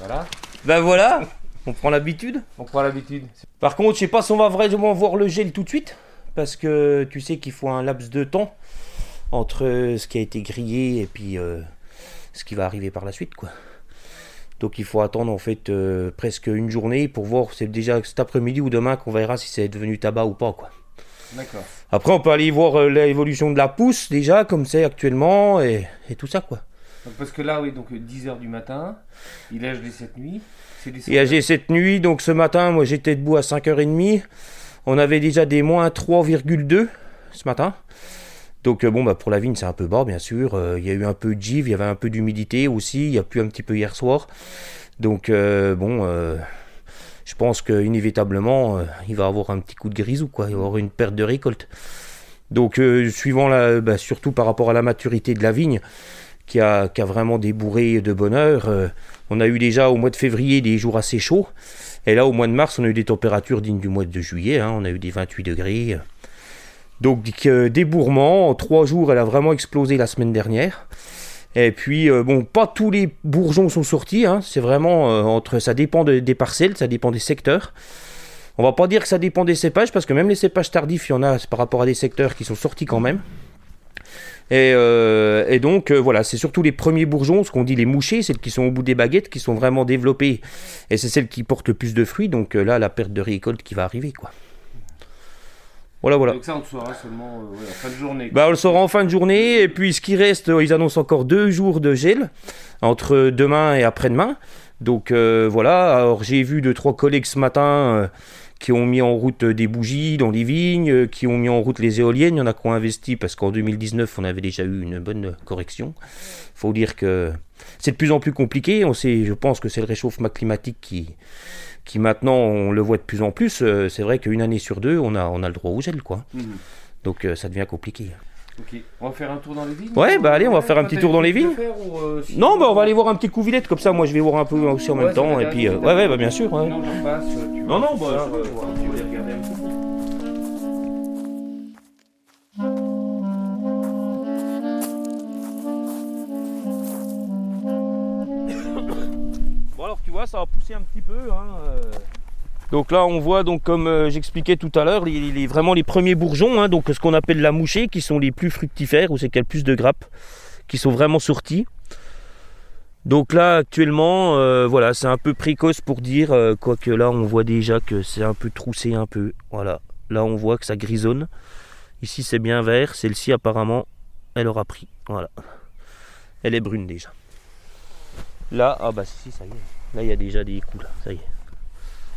Voilà. Ben voilà, on prend l'habitude. On prend l'habitude. Par contre, je sais pas si on va vraiment voir le gel tout de suite, parce que tu sais qu'il faut un laps de temps entre ce qui a été grillé et puis euh, ce qui va arriver par la suite, quoi. Donc il faut attendre en fait euh, presque une journée pour voir c'est déjà cet après-midi ou demain qu'on verra si c'est devenu tabac ou pas, quoi. D'accord. Après, on peut aller voir euh, l'évolution de la pousse déjà, comme c'est actuellement, et, et tout ça, quoi. Parce que là, oui, donc 10h du matin, il a gelé cette nuit. Des Et âgé cette nuit, donc ce matin, moi j'étais debout à 5h30. On avait déjà des moins 3,2 ce matin. Donc euh, bon, bah, pour la vigne, c'est un peu bas, bien sûr. Euh, Il y a eu un peu de givre, il y avait un peu d'humidité aussi. Il y a plu un petit peu hier soir. Donc euh, bon, je pense qu'inévitablement, il va avoir un petit coup de grisou, quoi. Il va avoir une perte de récolte. Donc suivant la, bah, surtout par rapport à la maturité de la vigne, qui a, vraiment débourré de bonheur. euh, on a eu déjà au mois de février des jours assez chauds. Et là, au mois de mars, on a eu des températures dignes du mois de juillet. hein. On a eu des 28 degrés. Donc, euh, débourrement. En trois jours, elle a vraiment explosé la semaine dernière. Et puis, euh, bon, pas tous les bourgeons sont sortis. hein. C'est vraiment euh, entre. Ça dépend de- des parcelles, ça dépend des secteurs. On va pas dire que ça dépend des cépages, parce que même les cépages tardifs, il y en a par rapport à des secteurs qui sont sortis quand même. Et, euh, et donc, euh, voilà, c'est surtout les premiers bourgeons, ce qu'on dit les mouchés, celles qui sont au bout des baguettes, qui sont vraiment développées. Et c'est celles qui portent le plus de fruits. Donc euh, là, la perte de récolte qui va arriver, quoi. Voilà, voilà. Donc ça, on le saura seulement euh, ouais, en fin de journée. Bah, on le saura en fin de journée. Et puis, ce qui reste, euh, ils annoncent encore deux jours de gel entre demain et après-demain. Donc, euh, voilà. Alors, j'ai vu deux, trois collègues ce matin qui ont mis en route des bougies dans les vignes, euh, qui ont mis en route les éoliennes. Il y en a qui ont investi parce qu'en 2019, on avait déjà eu une bonne correction. faut dire que c'est de plus en plus compliqué. On sait, je pense que c'est le réchauffement climatique qui, qui maintenant, on le voit de plus en plus. Euh, C'est vrai qu'une année sur deux, on a, on a le droit au gel, quoi. Mhm. Donc, euh, ça devient compliqué. Ok. On va faire un tour dans les vignes Ouais, bah allez, on va faire un petit tour dans les vignes. faire ou, euh, si- Non, bah on va aller voir un petit coup villette, comme ça moi je vais voir un peu aussi en même temps. Et puis, euh, ouais, ouais, bah bien sûr. ouais. Non, j'en passe. tu Non, bah, ça, euh, tu vois, tu vas les regarder un peu. Bon alors tu vois, ça va pousser un petit peu. hein, euh. Donc là on voit donc comme euh, j'expliquais tout à l'heure, vraiment les premiers bourgeons, hein, donc ce qu'on appelle la mouchée, qui sont les plus fructifères, où c'est qu'il y a le plus de grappes, qui sont vraiment sortis. Donc là actuellement, euh, voilà, c'est un peu précoce pour dire, euh, quoique là on voit déjà que c'est un peu troussé un peu. Voilà, là on voit que ça grisonne. Ici c'est bien vert, celle-ci apparemment elle aura pris. Voilà, elle est brune déjà. Là, ah bah si, ça y est. Là, il y a déjà des coups, là, ça y est.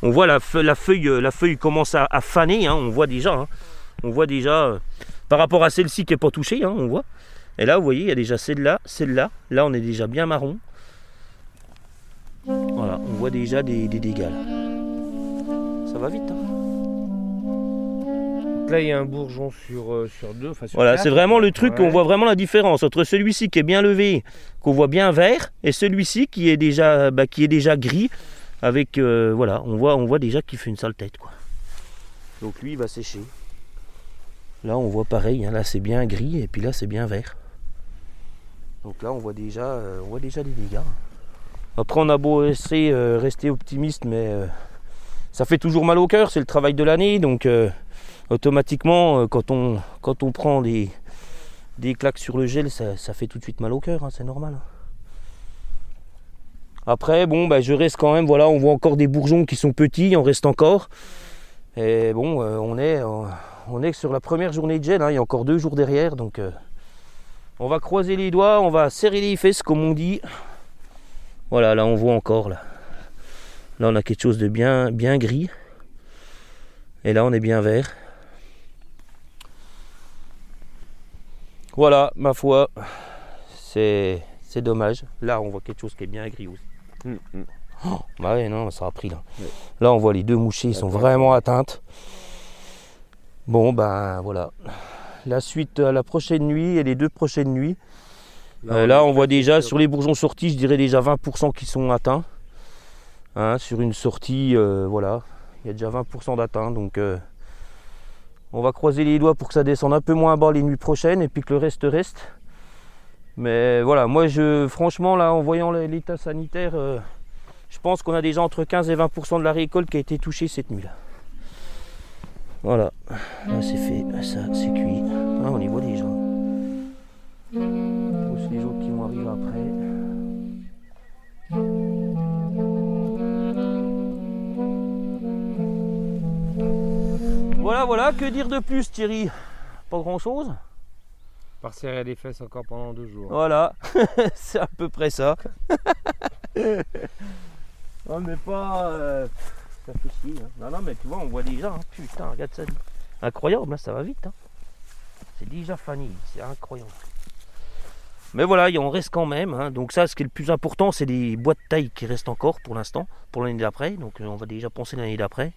On voit la feuille, la feuille, euh, la feuille commence à, à faner, hein, on voit déjà. hein. On voit déjà, euh, par rapport à celle-ci qui n'est pas touchée, hein, on voit. Et là, vous voyez, il y a déjà celle-là, celle-là. Là, on est déjà bien marron. Voilà, on voit déjà des, des dégâts. là. Ça va vite. Donc Là, il y a un bourgeon sur, euh, sur deux. Sur Voilà, c'est vraiment le truc, Ouais. on voit vraiment la différence entre celui-ci qui est bien levé, qu'on voit bien vert, et celui-ci qui est déjà, bah, qui est déjà gris, avec, euh, voilà, on voit, on voit déjà qu'il fait une sale tête, quoi. Donc lui, il va sécher. Là, on voit pareil, hein, là c'est bien gris, et puis là c'est bien vert. Donc là, on voit déjà, euh, on voit déjà des dégâts. Après, on a beau essayer, euh, rester optimiste, mais ça fait toujours mal au cœur, c'est le travail de l'année, donc... automatiquement, quand on, prend des, des claques sur le gel, ça, ça fait tout de suite mal au cœur, hein, c'est normal. Après, bon, bah, je reste quand même, voilà, on voit encore des bourgeons qui sont petits, on reste encore. Et bon, euh, on, est, euh, on est sur la première journée de gel, hein, il y a encore deux jours derrière, donc euh, on va croiser les doigts, on va serrer les fesses, comme on dit. Voilà, là on voit encore, là. Là on a quelque chose de bien, bien gris. Et là on est bien vert. Voilà, ma foi, c'est c'est dommage. Là, on voit quelque chose qui est bien gris aussi. Hum, hum. Oh, bah ouais, non, ça a pris là. Ouais. Là, on voit les deux mouchées, ils sont vraiment atteintes. Bon, ben voilà. La suite à la prochaine nuit et les deux prochaines nuits. Euh, là, on voit déjà sur les bourgeons sortis, je dirais déjà 20% qui sont atteints. Hein, sur une sortie, euh, voilà, il y a déjà 20% d'atteints. Donc, euh, on va croiser les doigts pour que ça descende un peu moins bas les nuits prochaines et puis que le reste reste. Mais voilà, moi, je, franchement, là, en voyant l'état sanitaire, euh, Je pense qu'on a déjà entre 15 et 20% de la récolte qui a été touchée cette nuit-là. Voilà, là c'est fait, ça c'est cuit. Ah, on y voit déjà. Plus les autres qui vont arriver après. Voilà, voilà, que dire de plus Thierry? Pas grand chose Par serrer les fesses encore pendant deux jours. Voilà, c'est à peu près ça. on n'est pas. euh, ça fait chier. hein. Non, non, mais tu vois, on voit déjà. hein. Putain, regarde ça. Incroyable, là, ça va vite. hein. C'est déjà fini, c'est incroyable. Mais voilà, on reste quand même. hein. Donc, ça, ce qui est le plus important, c'est les bois de taille qui restent encore pour l'instant, pour l'année d'après. Donc, euh, on va déjà penser l'année d'après.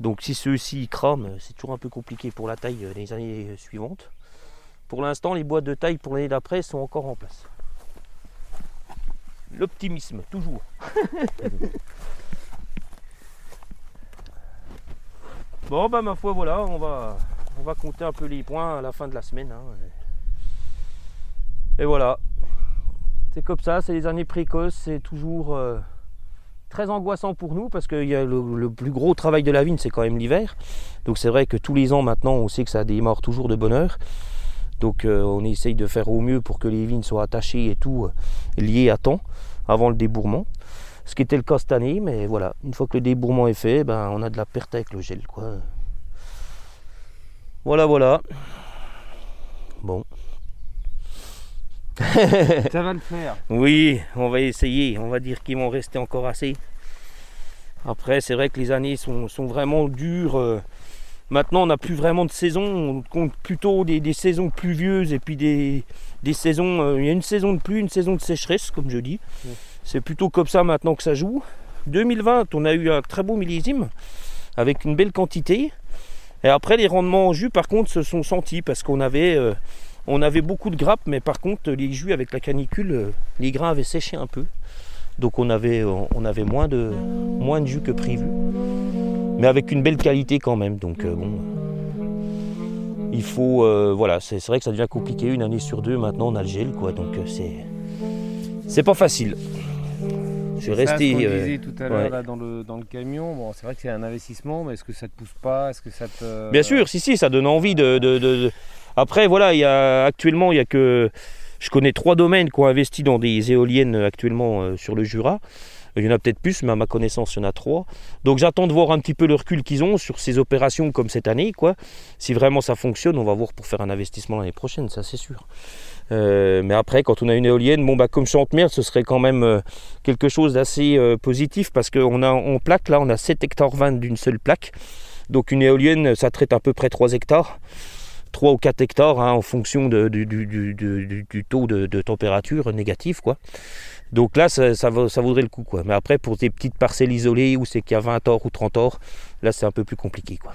Donc, si ceux-ci crament, euh, c'est toujours un peu compliqué pour la taille euh, les années euh, suivantes. Pour l'instant, les bois de taille pour l'année d'après sont encore en place. L'optimisme, toujours. bon, bah ma foi, voilà, on va, on va compter un peu les points à la fin de la semaine. hein. Et voilà. C'est comme ça, c'est les années précoces, c'est toujours euh, très angoissant pour nous parce que y a le, le plus gros travail de la vigne, c'est quand même l'hiver. Donc c'est vrai que tous les ans maintenant, on sait que ça démarre toujours de bonne heure. Donc euh, on essaye de faire au mieux pour que les vignes soient attachées et tout euh, liées à temps avant le débourrement. Ce qui était le cas cette année, mais voilà, une fois que le débourrement est fait, ben, on a de la perte avec le gel. Quoi. Voilà, voilà. Bon. Ça va le faire. Oui, on va essayer. On va dire qu'il m'en restait encore assez. Après, c'est vrai que les années sont, sont vraiment dures. Maintenant, on n'a plus vraiment de saison. On compte plutôt des, des saisons pluvieuses et puis des, des saisons. euh, il y a une saison de pluie, une saison de sécheresse, comme je dis. C'est plutôt comme ça maintenant que ça joue. 2020, on a eu un très beau millésime avec une belle quantité. Et après, les rendements en jus, par contre, se sont sentis parce qu'on avait, euh, on avait beaucoup de grappes, mais par contre, les jus avec la canicule, euh, les grains avaient séché un peu. Donc on avait, on avait moins, de, moins de jus que prévu. Mais avec une belle qualité quand même. Donc euh, bon. Il faut. euh, voilà, c'est vrai que ça devient compliqué. Une année sur deux, maintenant on a le gel, quoi. Donc euh, c'est. C'est pas facile. Je vais Ça, rester. ce disait tout à l'heure ouais. dans, le, dans le camion, bon, c'est vrai que c'est un investissement, mais est-ce que ça te pousse pas? Est-ce que ça te. Bien sûr, si, si, ça donne envie de. de- de- de- Après, voilà, il y a actuellement, il y a que. Je connais trois domaines qui ont investi dans des éoliennes actuellement sur le Jura. Il y en a peut-être plus, mais à ma connaissance, il y en a trois. Donc j'attends de voir un petit peu le recul qu'ils ont sur ces opérations comme cette année. Quoi. Si vraiment ça fonctionne, on va voir pour faire un investissement l'année prochaine, ça c'est sûr. Euh, mais après, quand on a une éolienne, bon bah comme ce serait quand même euh, quelque chose d'assez euh, positif parce qu'on a en plaque, là, on a 7 hectares 20 d'une seule plaque. Donc une éolienne, ça traite à peu près 3 hectares. 3 ou 4 hectares hein, en fonction de- du, du- du- du- du- du taux de, de température négatif. Quoi. Donc là, ça, ça, vaut- ça vaudrait le coup. Quoi. Mais après, pour des petites parcelles isolées où c'est qu'il y a 20 heures ou 30 heures, là, c'est un peu plus compliqué. Quoi.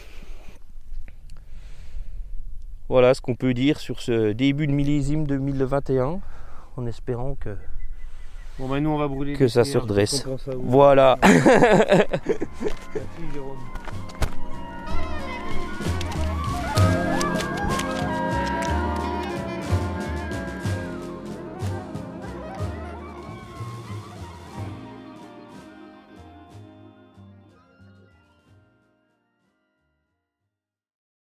Voilà ce qu'on peut dire sur ce début de millésime 2021, en espérant que... Bon, bah, nous, on va brûler. Que ça se redresse. Voilà.